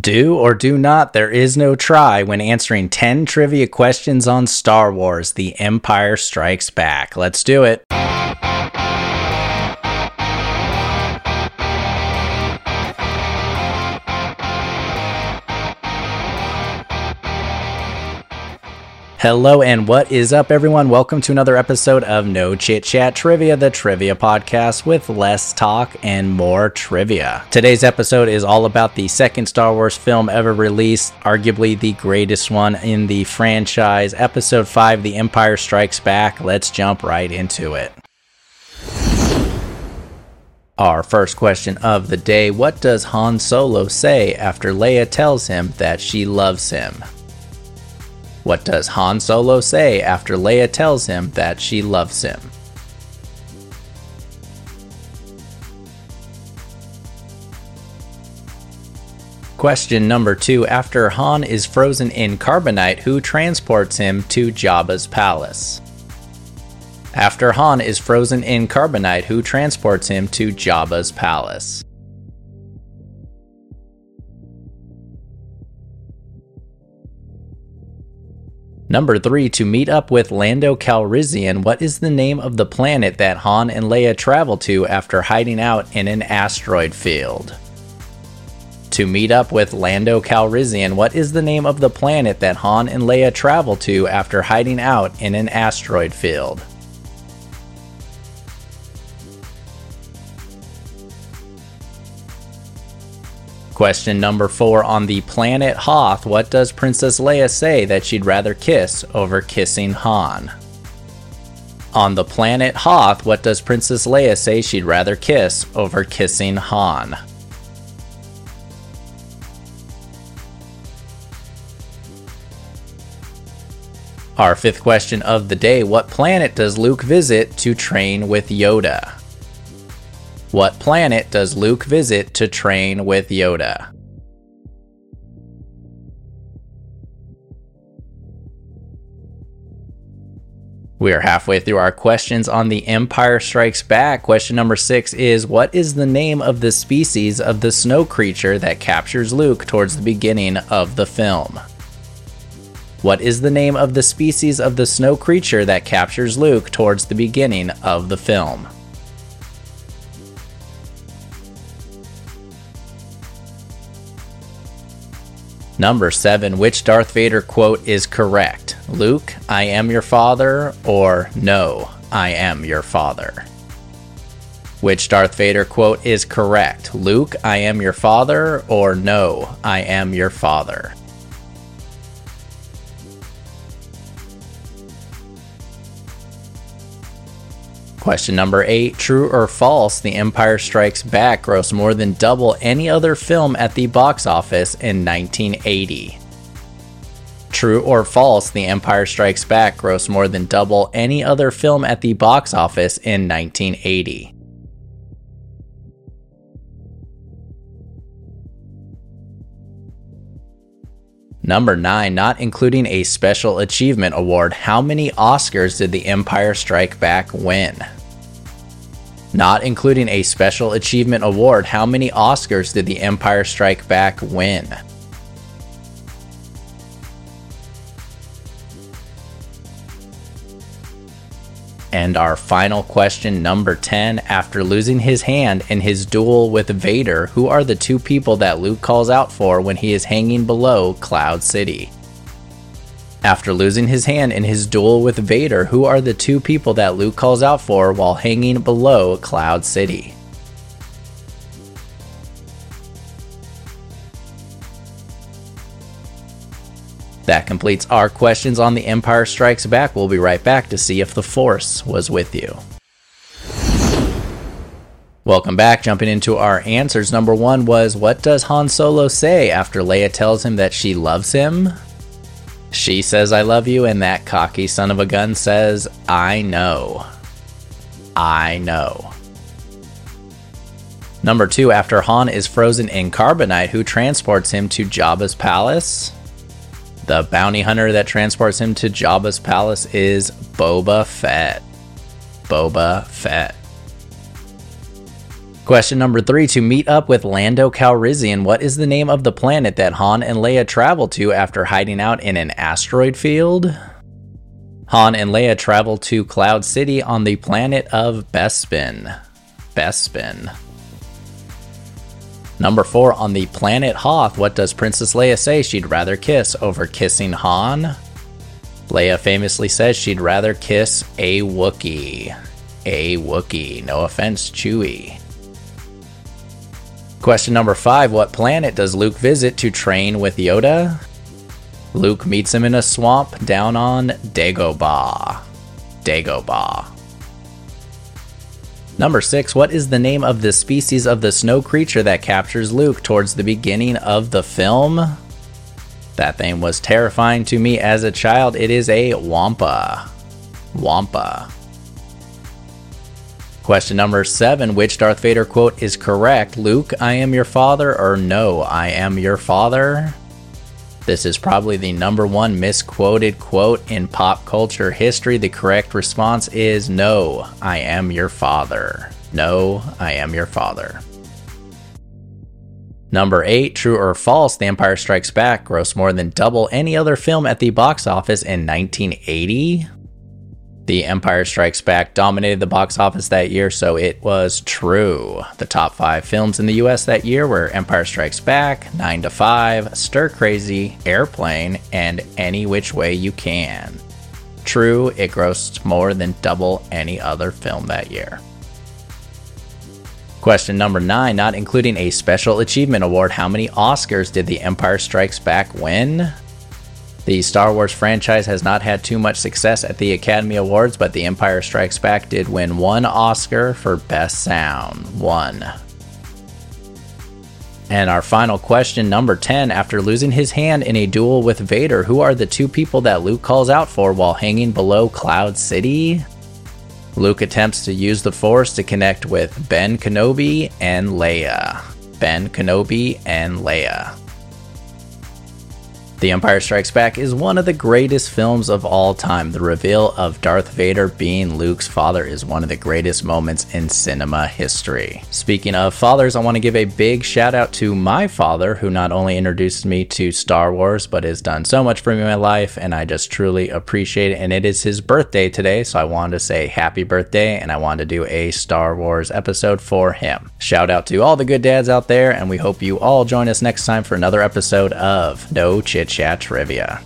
Do or do not, there is no try when answering 10 trivia questions on Star Wars The Empire Strikes Back. Let's do it. Hello and what is up, everyone? Welcome to another episode of No Chit Chat Trivia, the trivia podcast with less talk and more trivia. Today's episode is all about the second Star Wars film ever released, arguably the greatest one in the franchise, Episode 5 The Empire Strikes Back. Let's jump right into it. Our first question of the day What does Han Solo say after Leia tells him that she loves him? What does Han Solo say after Leia tells him that she loves him? Question number two After Han is frozen in carbonite, who transports him to Jabba's palace? After Han is frozen in carbonite, who transports him to Jabba's palace? Number 3. To meet up with Lando Calrissian, what is the name of the planet that Han and Leia travel to after hiding out in an asteroid field? To meet up with Lando Calrissian, what is the name of the planet that Han and Leia travel to after hiding out in an asteroid field? Question number four on the planet Hoth, what does Princess Leia say that she'd rather kiss over kissing Han? On the planet Hoth, what does Princess Leia say she'd rather kiss over kissing Han? Our fifth question of the day What planet does Luke visit to train with Yoda? What planet does Luke visit to train with Yoda? We are halfway through our questions on The Empire Strikes Back. Question number six is What is the name of the species of the snow creature that captures Luke towards the beginning of the film? What is the name of the species of the snow creature that captures Luke towards the beginning of the film? Number seven, which Darth Vader quote is correct? Luke, I am your father, or No, I am your father? Which Darth Vader quote is correct? Luke, I am your father, or No, I am your father? Question number eight True or false, The Empire Strikes Back grossed more than double any other film at the box office in 1980? True or false, The Empire Strikes Back grossed more than double any other film at the box office in 1980? Number 9, not including a Special Achievement Award, how many Oscars did The Empire Strike Back win? Not including a Special Achievement Award, how many Oscars did The Empire Strike Back win? And our final question, number 10. After losing his hand in his duel with Vader, who are the two people that Luke calls out for when he is hanging below Cloud City? After losing his hand in his duel with Vader, who are the two people that Luke calls out for while hanging below Cloud City? That completes our questions on The Empire Strikes Back. We'll be right back to see if the Force was with you. Welcome back. Jumping into our answers. Number one was What does Han Solo say after Leia tells him that she loves him? She says, I love you, and that cocky son of a gun says, I know. I know. Number two, after Han is frozen in carbonite, who transports him to Jabba's palace? The bounty hunter that transports him to Jabba's palace is Boba Fett. Boba Fett. Question number three To meet up with Lando Calrissian, what is the name of the planet that Han and Leia travel to after hiding out in an asteroid field? Han and Leia travel to Cloud City on the planet of Bespin. Bespin. Number four, on the planet Hoth, what does Princess Leia say she'd rather kiss over kissing Han? Leia famously says she'd rather kiss a Wookiee. A Wookiee. No offense, Chewie. Question number five What planet does Luke visit to train with Yoda? Luke meets him in a swamp down on Dagobah. Dagobah. Number 6. What is the name of the species of the snow creature that captures Luke towards the beginning of the film? That thing was terrifying to me as a child. It is a Wampa. Wampa. Question number 7. Which Darth Vader quote is correct? Luke, I am your father, or no, I am your father? This is probably the number one misquoted quote in pop culture history. The correct response is No, I am your father. No, I am your father. Number 8, true or false, The Empire Strikes Back grossed more than double any other film at the box office in 1980. The Empire Strikes Back dominated the box office that year, so it was true. The top five films in the US that year were Empire Strikes Back, 9 to 5, Stir Crazy, Airplane, and Any Which Way You Can. True, it grossed more than double any other film that year. Question number 9 Not including a Special Achievement Award, how many Oscars did The Empire Strikes Back win? The Star Wars franchise has not had too much success at the Academy Awards, but The Empire Strikes Back did win one Oscar for Best Sound. One. And our final question, number 10. After losing his hand in a duel with Vader, who are the two people that Luke calls out for while hanging below Cloud City? Luke attempts to use the Force to connect with Ben Kenobi and Leia. Ben Kenobi and Leia. The Empire Strikes Back is one of the greatest films of all time. The reveal of Darth Vader being Luke's father is one of the greatest moments in cinema history. Speaking of fathers, I want to give a big shout out to my father, who not only introduced me to Star Wars, but has done so much for me in my life, and I just truly appreciate it. And it is his birthday today, so I wanted to say happy birthday, and I wanted to do a Star Wars episode for him. Shout out to all the good dads out there, and we hope you all join us next time for another episode of No Chit Chat Trivia.